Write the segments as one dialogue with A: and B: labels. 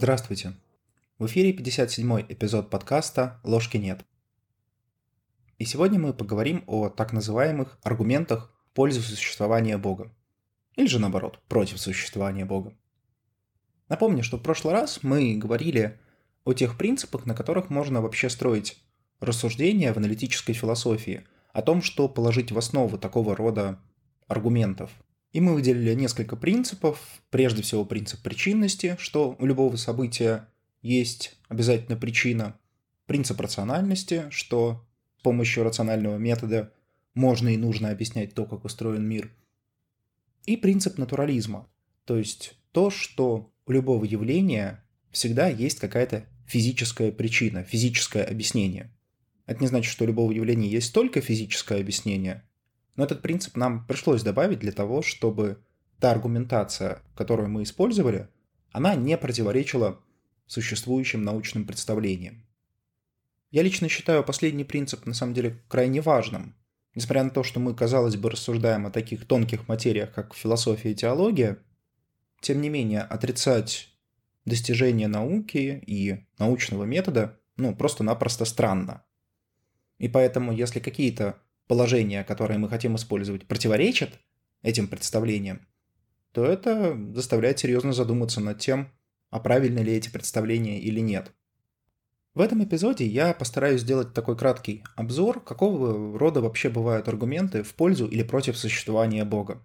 A: Здравствуйте. В эфире 57-й эпизод подкаста «Ложки нет». И сегодня мы поговорим о так называемых аргументах в пользу существования Бога. Или же наоборот, против существования Бога. Напомню, что в прошлый раз мы говорили о тех принципах, на которых можно вообще строить рассуждения в аналитической философии, о том, что положить в основу такого рода аргументов – и мы выделили несколько принципов. Прежде всего принцип причинности, что у любого события есть обязательно причина. Принцип рациональности, что с помощью рационального метода можно и нужно объяснять то, как устроен мир. И принцип натурализма, то есть то, что у любого явления всегда есть какая-то физическая причина, физическое объяснение. Это не значит, что у любого явления есть только физическое объяснение, но этот принцип нам пришлось добавить для того, чтобы та аргументация, которую мы использовали, она не противоречила существующим научным представлениям. Я лично считаю последний принцип на самом деле крайне важным. Несмотря на то, что мы, казалось бы, рассуждаем о таких тонких материях, как философия и теология, тем не менее отрицать достижения науки и научного метода ну, просто-напросто странно. И поэтому, если какие-то положения, которые мы хотим использовать, противоречат этим представлениям, то это заставляет серьезно задуматься над тем, а правильны ли эти представления или нет. В этом эпизоде я постараюсь сделать такой краткий обзор, какого рода вообще бывают аргументы в пользу или против существования Бога.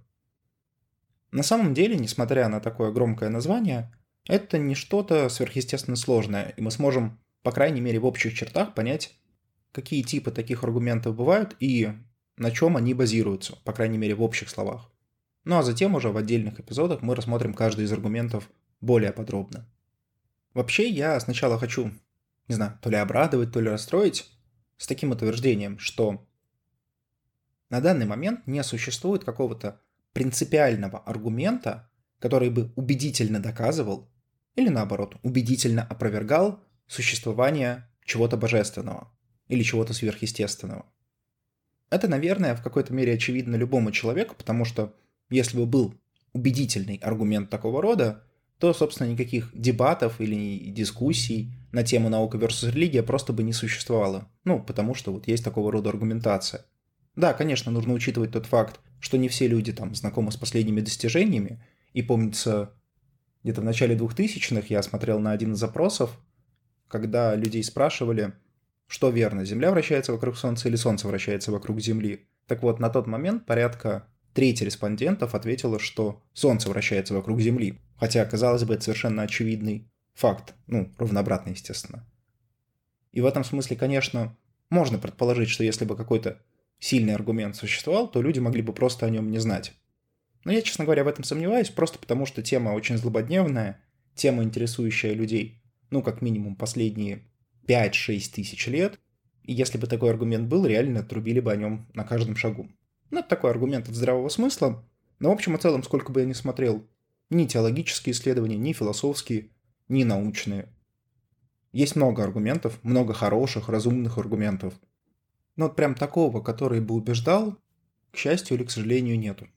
A: На самом деле, несмотря на такое громкое название, это не что-то сверхъестественно сложное, и мы сможем, по крайней мере, в общих чертах понять, какие типы таких аргументов бывают и на чем они базируются, по крайней мере в общих словах. Ну а затем уже в отдельных эпизодах мы рассмотрим каждый из аргументов более подробно. Вообще я сначала хочу, не знаю, то ли обрадовать, то ли расстроить с таким утверждением, что на данный момент не существует какого-то принципиального аргумента, который бы убедительно доказывал или наоборот убедительно опровергал существование чего-то божественного или чего-то сверхъестественного. Это, наверное, в какой-то мере очевидно любому человеку, потому что если бы был убедительный аргумент такого рода, то, собственно, никаких дебатов или дискуссий на тему наука versus религия просто бы не существовало. Ну, потому что вот есть такого рода аргументация. Да, конечно, нужно учитывать тот факт, что не все люди там знакомы с последними достижениями, и помнится, где-то в начале 2000-х я смотрел на один из запросов, когда людей спрашивали, что верно, Земля вращается вокруг Солнца или Солнце вращается вокруг Земли. Так вот, на тот момент порядка трети респондентов ответила, что Солнце вращается вокруг Земли. Хотя, казалось бы, это совершенно очевидный факт. Ну, ровно естественно. И в этом смысле, конечно, можно предположить, что если бы какой-то сильный аргумент существовал, то люди могли бы просто о нем не знать. Но я, честно говоря, в этом сомневаюсь, просто потому что тема очень злободневная, тема, интересующая людей, ну, как минимум, последние 5-6 тысяч лет, и если бы такой аргумент был, реально трубили бы о нем на каждом шагу. Ну, это такой аргумент от здравого смысла, но в общем и целом, сколько бы я ни смотрел, ни теологические исследования, ни философские, ни научные. Есть много аргументов, много хороших, разумных аргументов. Но вот прям такого, который бы убеждал, к счастью или к сожалению, нету.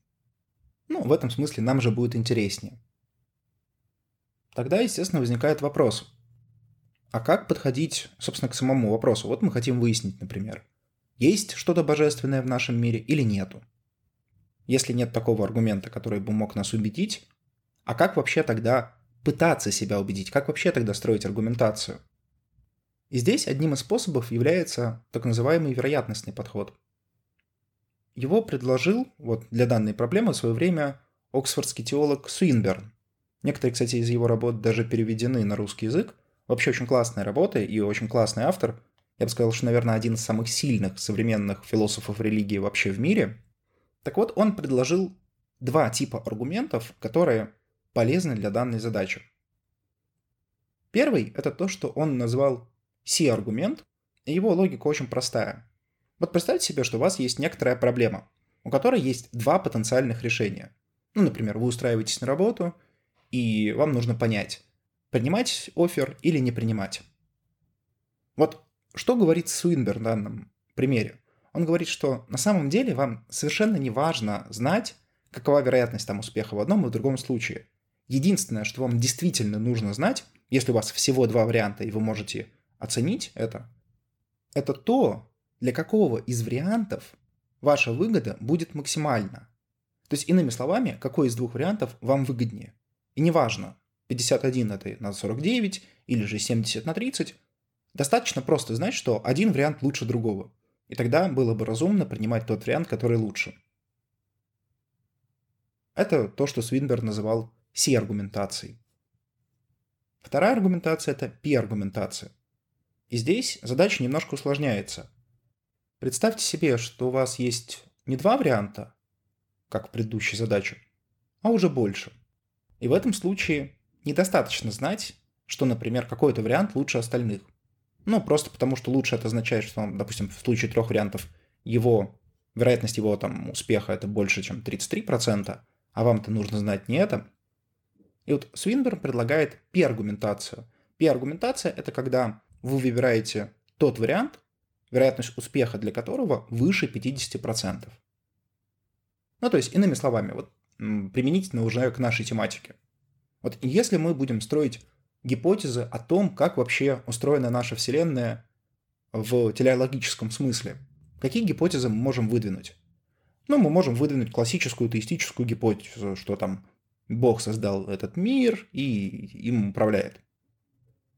A: Ну, в этом смысле нам же будет интереснее. Тогда, естественно, возникает вопрос, а как подходить, собственно, к самому вопросу? Вот мы хотим выяснить, например, есть что-то божественное в нашем мире или нету? Если нет такого аргумента, который бы мог нас убедить, а как вообще тогда пытаться себя убедить? Как вообще тогда строить аргументацию? И здесь одним из способов является так называемый вероятностный подход. Его предложил вот для данной проблемы в свое время оксфордский теолог Суинберн. Некоторые, кстати, из его работ даже переведены на русский язык – Вообще очень классная работа и очень классный автор. Я бы сказал, что, наверное, один из самых сильных современных философов религии вообще в мире. Так вот, он предложил два типа аргументов, которые полезны для данной задачи. Первый – это то, что он назвал C-аргумент, и его логика очень простая. Вот представьте себе, что у вас есть некоторая проблема, у которой есть два потенциальных решения. Ну, например, вы устраиваетесь на работу, и вам нужно понять, Принимать офер или не принимать. Вот что говорит Суинбер в данном примере? Он говорит, что на самом деле вам совершенно не важно знать, какова вероятность там успеха в одном и в другом случае. единственное, что вам действительно нужно знать, если у вас всего два варианта, и вы можете оценить это, это то, для какого из вариантов ваша выгода будет максимальна. То есть, иными словами, какой из двух вариантов вам выгоднее. И неважно, 51 это на 49 или же 70 на 30, достаточно просто знать, что один вариант лучше другого. И тогда было бы разумно принимать тот вариант, который лучше. Это то, что Свинберн называл C-аргументацией. Вторая аргументация – это P-аргументация. И здесь задача немножко усложняется. Представьте себе, что у вас есть не два варианта, как в предыдущей задаче, а уже больше. И в этом случае недостаточно знать, что, например, какой-то вариант лучше остальных. Ну, просто потому что лучше это означает, что, допустим, в случае трех вариантов его вероятность его там успеха это больше, чем 33%, а вам-то нужно знать не это. И вот Свинберн предлагает P-аргументацию. P-аргументация – это когда вы выбираете тот вариант, вероятность успеха для которого выше 50%. Ну, то есть, иными словами, вот применительно уже к нашей тематике. Вот если мы будем строить гипотезы о том, как вообще устроена наша Вселенная в телеологическом смысле, какие гипотезы мы можем выдвинуть? Ну, мы можем выдвинуть классическую теистическую гипотезу, что там Бог создал этот мир и им управляет.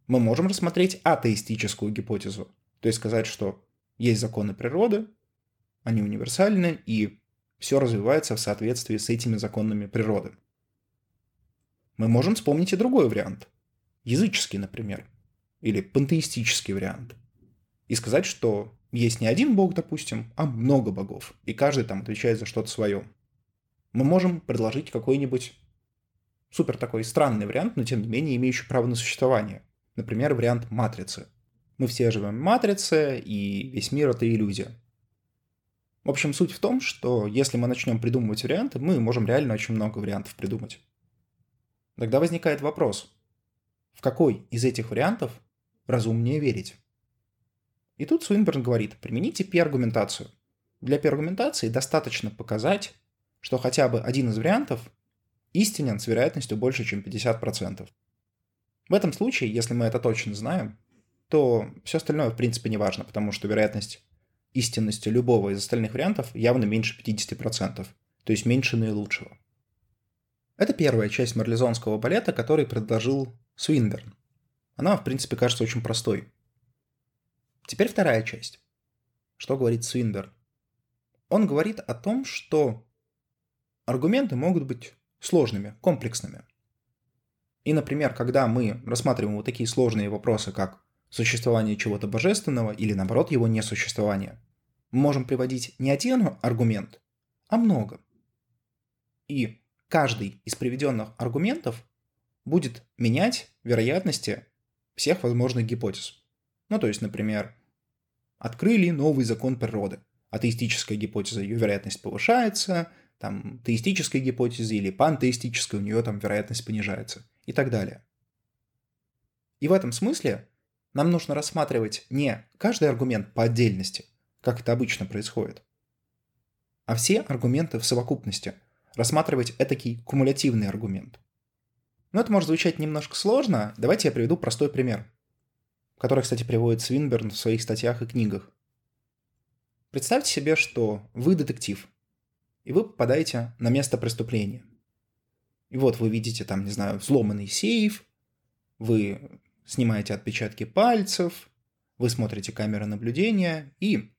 A: Мы можем рассмотреть атеистическую гипотезу, то есть сказать, что есть законы природы, они универсальны, и все развивается в соответствии с этими законами природы. Мы можем вспомнить и другой вариант. Языческий, например. Или пантеистический вариант. И сказать, что есть не один бог, допустим, а много богов, и каждый там отвечает за что-то свое. Мы можем предложить какой-нибудь супер такой странный вариант, но тем не менее имеющий право на существование. Например, вариант матрицы. Мы все живем в матрице, и весь мир — это иллюзия. В общем, суть в том, что если мы начнем придумывать варианты, мы можем реально очень много вариантов придумать. Тогда возникает вопрос, в какой из этих вариантов разумнее верить? И тут Суинберн говорит, примените P-аргументацию. Для P-аргументации достаточно показать, что хотя бы один из вариантов истинен с вероятностью больше, чем 50%. В этом случае, если мы это точно знаем, то все остальное в принципе не важно, потому что вероятность истинности любого из остальных вариантов явно меньше 50%, то есть меньше наилучшего. Это первая часть марлезонского балета, который предложил Суинберн. Она, в принципе, кажется очень простой. Теперь вторая часть. Что говорит Суинберн? Он говорит о том, что аргументы могут быть сложными, комплексными. И, например, когда мы рассматриваем вот такие сложные вопросы, как существование чего-то божественного или, наоборот, его несуществование, мы можем приводить не один аргумент, а много. И каждый из приведенных аргументов будет менять вероятности всех возможных гипотез. Ну, то есть, например, открыли новый закон природы. Атеистическая гипотеза, ее вероятность повышается, там, теистической гипотезы или пантеистической, у нее там вероятность понижается и так далее. И в этом смысле нам нужно рассматривать не каждый аргумент по отдельности, как это обычно происходит, а все аргументы в совокупности, рассматривать этакий кумулятивный аргумент. Но это может звучать немножко сложно, давайте я приведу простой пример, который, кстати, приводит Свинберн в своих статьях и книгах. Представьте себе, что вы детектив – и вы попадаете на место преступления. И вот вы видите там, не знаю, взломанный сейф, вы снимаете отпечатки пальцев, вы смотрите камеры наблюдения и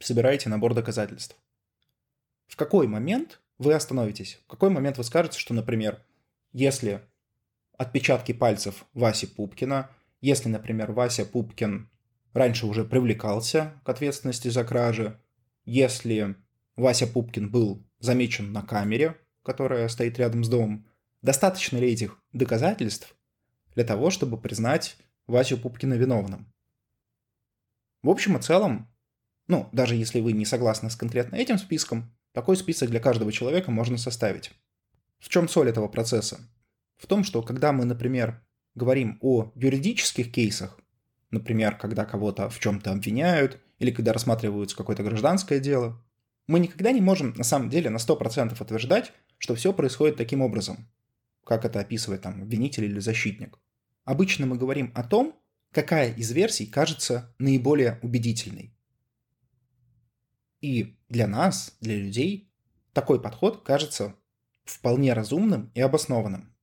A: собираете набор доказательств. В какой момент вы остановитесь? В какой момент вы скажете, что, например, если отпечатки пальцев Васи Пупкина, если, например, Вася Пупкин раньше уже привлекался к ответственности за кражи, если Вася Пупкин был замечен на камере, которая стоит рядом с домом. Достаточно ли этих доказательств для того, чтобы признать Васю Пупкина виновным? В общем и целом, ну, даже если вы не согласны с конкретно этим списком, такой список для каждого человека можно составить. В чем соль этого процесса? В том, что когда мы, например, говорим о юридических кейсах, например, когда кого-то в чем-то обвиняют, или когда рассматривается какое-то гражданское дело, мы никогда не можем на самом деле на 100% утверждать, что все происходит таким образом. как это описывает там обвинитель или защитник. Обычно мы говорим о том, какая из версий кажется наиболее убедительной. И для нас, для людей, такой подход кажется вполне разумным и обоснованным.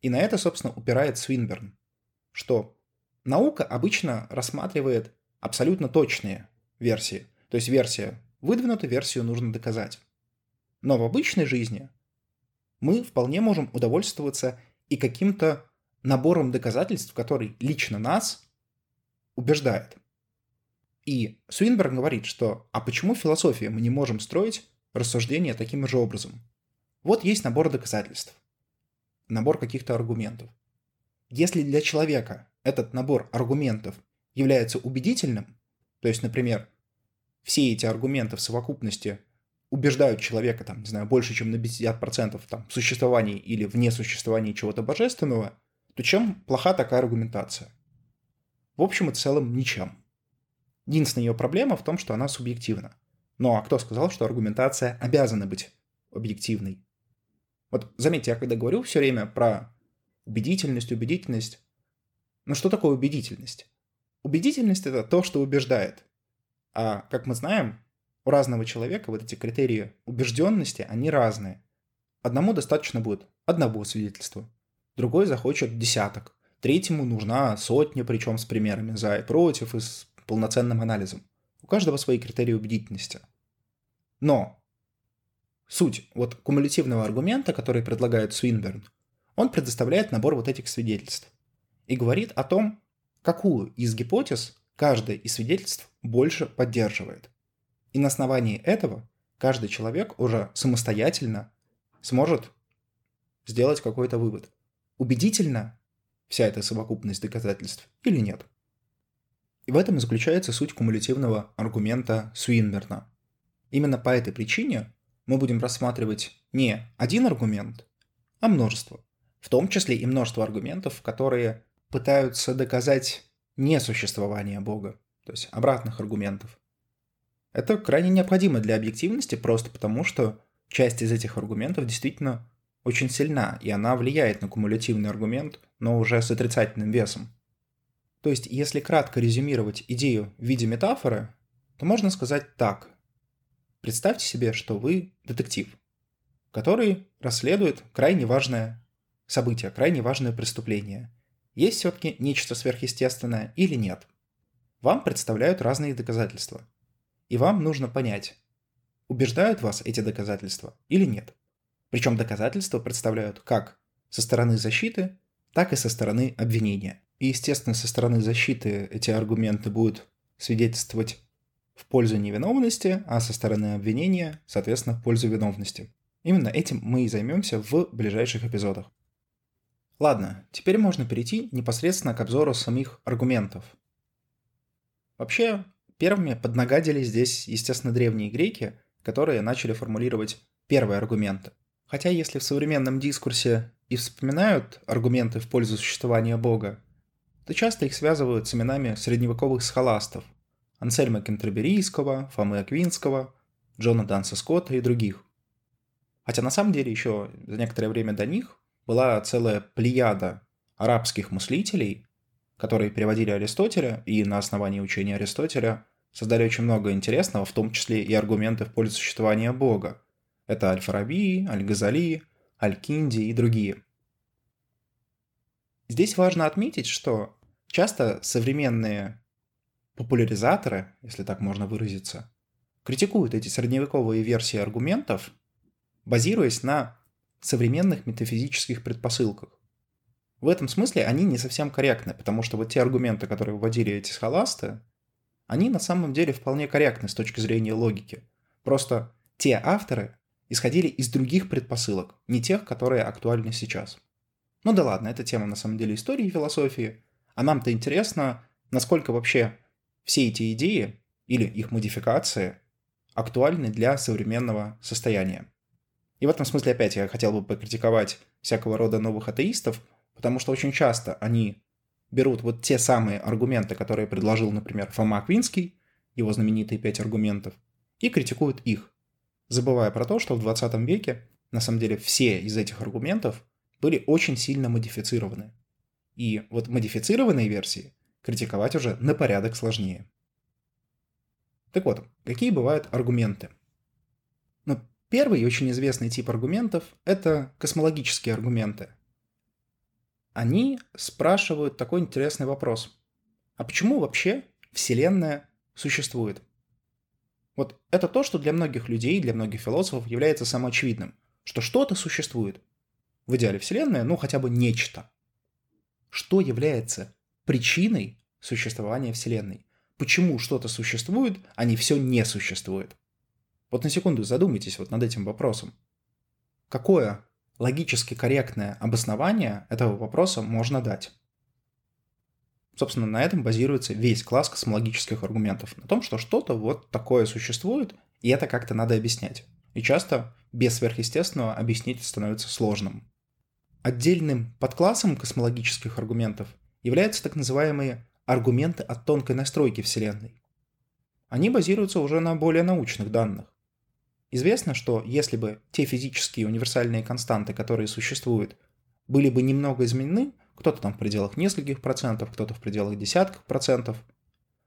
A: И на это, собственно, упирает Свинберн, что наука обычно рассматривает абсолютно точные версии. То есть версия выдвинута, версию нужно доказать. Но в обычной жизни мы вполне можем удовольствоваться и каким-то набором доказательств, который лично нас убеждает. И Суинберг говорит, что «а почему в философии мы не можем строить рассуждения таким же образом?» Вот есть набор доказательств, набор каких-то аргументов. Если для человека этот набор аргументов является убедительным, то есть, например, все эти аргументы в совокупности убеждают человека, там, не знаю, больше, чем на 50% там, в существовании или в несуществовании чего-то божественного, то чем плоха такая аргументация? В общем и целом, ничем. Единственная ее проблема в том, что она субъективна. Ну а кто сказал, что аргументация обязана быть объективной? Вот заметьте, я когда говорю все время про убедительность, убедительность, ну что такое убедительность? Убедительность это то, что убеждает. А как мы знаем, у разного человека вот эти критерии убежденности, они разные. Одному достаточно будет одного свидетельства, другой захочет десяток, третьему нужна сотня, причем с примерами за и против и с полноценным анализом. У каждого свои критерии убедительности. Но суть вот кумулятивного аргумента, который предлагает Свинберн, он предоставляет набор вот этих свидетельств и говорит о том, какую из гипотез каждое из свидетельств больше поддерживает. И на основании этого каждый человек уже самостоятельно сможет сделать какой-то вывод. Убедительно вся эта совокупность доказательств или нет? И в этом и заключается суть кумулятивного аргумента Суинберна. Именно по этой причине мы будем рассматривать не один аргумент, а множество. В том числе и множество аргументов, которые пытаются доказать несуществование Бога, то есть обратных аргументов. Это крайне необходимо для объективности, просто потому что часть из этих аргументов действительно очень сильна, и она влияет на кумулятивный аргумент, но уже с отрицательным весом. То есть, если кратко резюмировать идею в виде метафоры, то можно сказать так. Представьте себе, что вы детектив, который расследует крайне важное событие, крайне важное преступление. Есть все-таки нечто сверхъестественное или нет? Вам представляют разные доказательства. И вам нужно понять, убеждают вас эти доказательства или нет. Причем доказательства представляют как со стороны защиты, так и со стороны обвинения. И, естественно, со стороны защиты эти аргументы будут свидетельствовать в пользу невиновности, а со стороны обвинения, соответственно, в пользу виновности. Именно этим мы и займемся в ближайших эпизодах. Ладно, теперь можно перейти непосредственно к обзору самих аргументов. Вообще, первыми поднагадили здесь, естественно, древние греки, которые начали формулировать первые аргументы. Хотя если в современном дискурсе и вспоминают аргументы в пользу существования Бога, то часто их связывают с именами средневековых схоластов – Ансельма Кентерберийского, Фомы Аквинского, Джона Данса Скотта и других. Хотя на самом деле еще за некоторое время до них была целая плеяда арабских мыслителей, которые переводили Аристотеля и на основании учения Аристотеля создали очень много интересного, в том числе и аргументы в пользу существования Бога. Это Аль-Фараби, Аль-Газали, Аль-Кинди и другие. Здесь важно отметить, что часто современные популяризаторы, если так можно выразиться, критикуют эти средневековые версии аргументов, базируясь на современных метафизических предпосылках. В этом смысле они не совсем корректны, потому что вот те аргументы, которые вводили эти схоласты, они на самом деле вполне корректны с точки зрения логики. Просто те авторы исходили из других предпосылок, не тех, которые актуальны сейчас. Ну да ладно, это тема на самом деле истории и философии, а нам-то интересно, насколько вообще все эти идеи или их модификации актуальны для современного состояния. И в этом смысле опять я хотел бы покритиковать всякого рода новых атеистов, потому что очень часто они берут вот те самые аргументы, которые предложил, например, Фома Аквинский, его знаменитые пять аргументов, и критикуют их, забывая про то, что в 20 веке на самом деле все из этих аргументов были очень сильно модифицированы. И вот модифицированные версии критиковать уже на порядок сложнее. Так вот, какие бывают аргументы? Ну, первый и очень известный тип аргументов – это космологические аргументы. Они спрашивают такой интересный вопрос. А почему вообще Вселенная существует? Вот это то, что для многих людей, для многих философов является самоочевидным, что что-то существует. В идеале Вселенная, ну хотя бы нечто. Что является причиной существования Вселенной? Почему что-то существует, а не все не существует? Вот на секунду задумайтесь вот над этим вопросом. Какое логически корректное обоснование этого вопроса можно дать? Собственно, на этом базируется весь класс космологических аргументов. На том, что что-то вот такое существует, и это как-то надо объяснять. И часто без сверхъестественного объяснить становится сложным. Отдельным подклассом космологических аргументов являются так называемые аргументы от тонкой настройки Вселенной. Они базируются уже на более научных данных. Известно, что если бы те физические универсальные константы, которые существуют, были бы немного изменены, кто-то там в пределах нескольких процентов, кто-то в пределах десятков процентов,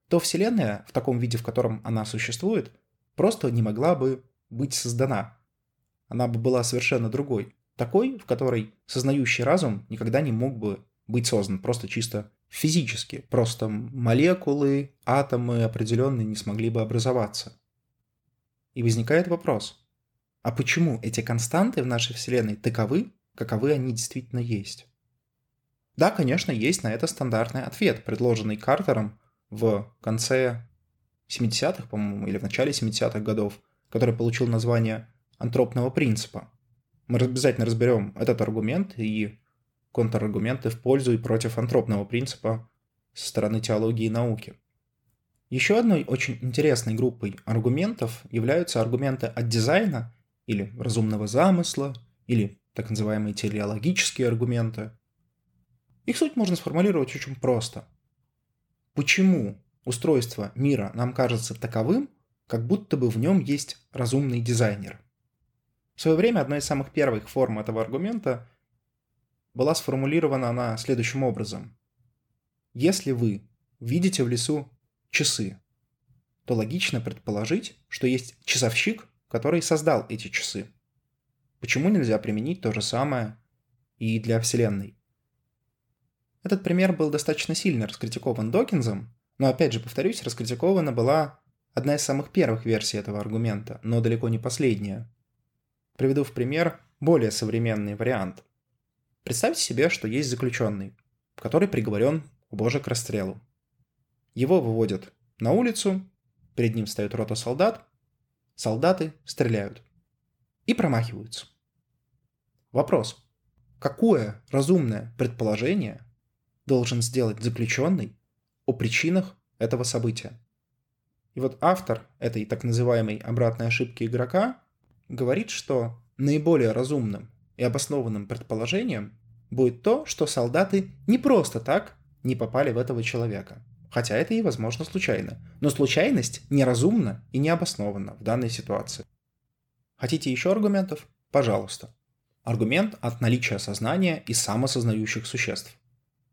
A: то Вселенная в таком виде, в котором она существует, просто не могла бы быть создана. Она бы была совершенно другой. Такой, в которой сознающий разум никогда не мог бы быть создан, просто чисто физически. Просто молекулы, атомы определенные не смогли бы образоваться. И возникает вопрос, а почему эти константы в нашей Вселенной таковы, каковы они действительно есть? Да, конечно, есть на это стандартный ответ, предложенный Картером в конце 70-х, по-моему, или в начале 70-х годов, который получил название антропного принципа. Мы обязательно разберем этот аргумент и контраргументы в пользу и против антропного принципа со стороны теологии и науки. Еще одной очень интересной группой аргументов являются аргументы от дизайна или разумного замысла, или так называемые телеологические аргументы – их суть можно сформулировать очень просто. Почему устройство мира нам кажется таковым, как будто бы в нем есть разумный дизайнер? В свое время одной из самых первых форм этого аргумента была сформулирована она следующим образом. Если вы видите в лесу часы, то логично предположить, что есть часовщик, который создал эти часы. Почему нельзя применить то же самое и для Вселенной? Этот пример был достаточно сильно раскритикован Докинзом, но опять же, повторюсь, раскритикована была одна из самых первых версий этого аргумента, но далеко не последняя. Приведу в пример более современный вариант. Представьте себе, что есть заключенный, который приговорен у Божия к расстрелу. Его выводят на улицу, перед ним встает рота солдат, солдаты стреляют и промахиваются. Вопрос. Какое разумное предположение должен сделать заключенный о причинах этого события. И вот автор этой так называемой обратной ошибки игрока говорит, что наиболее разумным и обоснованным предположением будет то, что солдаты не просто так не попали в этого человека. Хотя это и возможно случайно. Но случайность неразумна и необоснована в данной ситуации. Хотите еще аргументов? Пожалуйста. Аргумент от наличия сознания и самосознающих существ.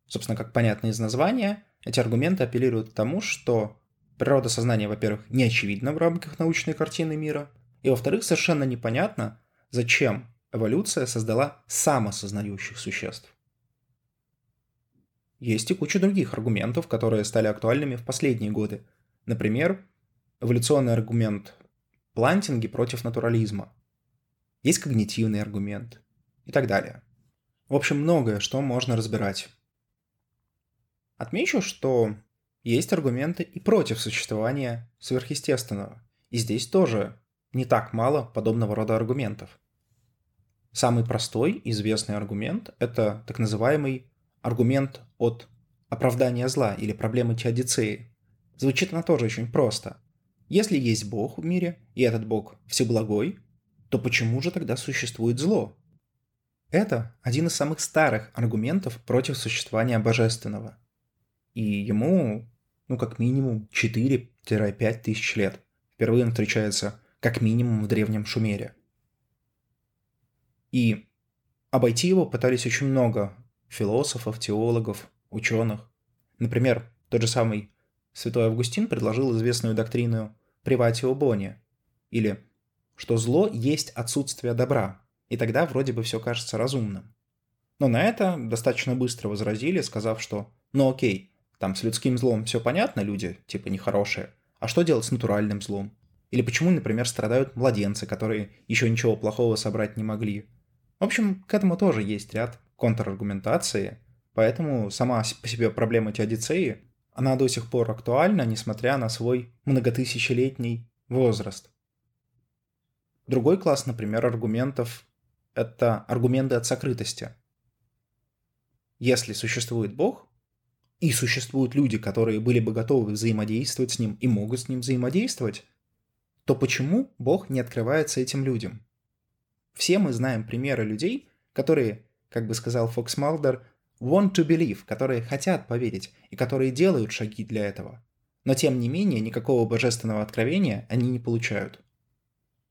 A: Собственно, как понятно из названия, эти аргументы апеллируют к тому, что природа сознания, во-первых, не очевидна в рамках научной картины мира, и, во-вторых, совершенно непонятно, зачем эволюция создала самосознающих существ. Есть и куча других аргументов, которые стали актуальными в последние годы. Например, эволюционный аргумент плантинги против натурализма. Есть когнитивный аргумент и так далее. В общем, многое, что можно разбирать. Отмечу, что есть аргументы и против существования сверхъестественного. И здесь тоже не так мало подобного рода аргументов. Самый простой известный аргумент – это так называемый аргумент от оправдания зла или проблемы теодицеи. Звучит она тоже очень просто. Если есть Бог в мире, и этот Бог всеблагой, то почему же тогда существует зло? Это один из самых старых аргументов против существования божественного. И ему, ну, как минимум 4-5 тысяч лет. Впервые он встречается как минимум в Древнем Шумере. И Обойти его пытались очень много философов, теологов, ученых. Например, тот же самый святой Августин предложил известную доктрину «приватио бони», или что зло есть отсутствие добра, и тогда вроде бы все кажется разумным. Но на это достаточно быстро возразили, сказав, что «ну окей, там с людским злом все понятно, люди типа нехорошие, а что делать с натуральным злом? Или почему, например, страдают младенцы, которые еще ничего плохого собрать не могли? В общем, к этому тоже есть ряд контраргументации, поэтому сама по себе проблема теодицеи, она до сих пор актуальна, несмотря на свой многотысячелетний возраст. Другой класс, например, аргументов – это аргументы от сокрытости. Если существует Бог, и существуют люди, которые были бы готовы взаимодействовать с Ним и могут с Ним взаимодействовать, то почему Бог не открывается этим людям? Все мы знаем примеры людей, которые, как бы сказал Фокс Малдер, want to believe, которые хотят поверить и которые делают шаги для этого. Но тем не менее никакого божественного откровения они не получают.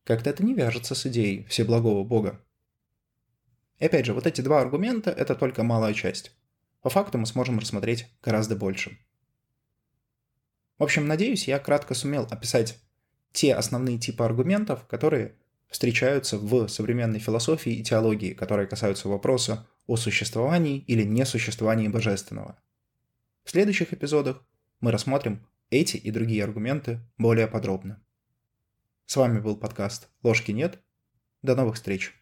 A: Как-то это не вяжется с идеей всеблагого Бога. И опять же, вот эти два аргумента – это только малая часть. По факту мы сможем рассмотреть гораздо больше. В общем, надеюсь, я кратко сумел описать те основные типы аргументов, которые встречаются в современной философии и теологии, которые касаются вопроса о существовании или несуществовании божественного. В следующих эпизодах мы рассмотрим эти и другие аргументы более подробно. С вами был подкаст «Ложки нет». До новых встреч!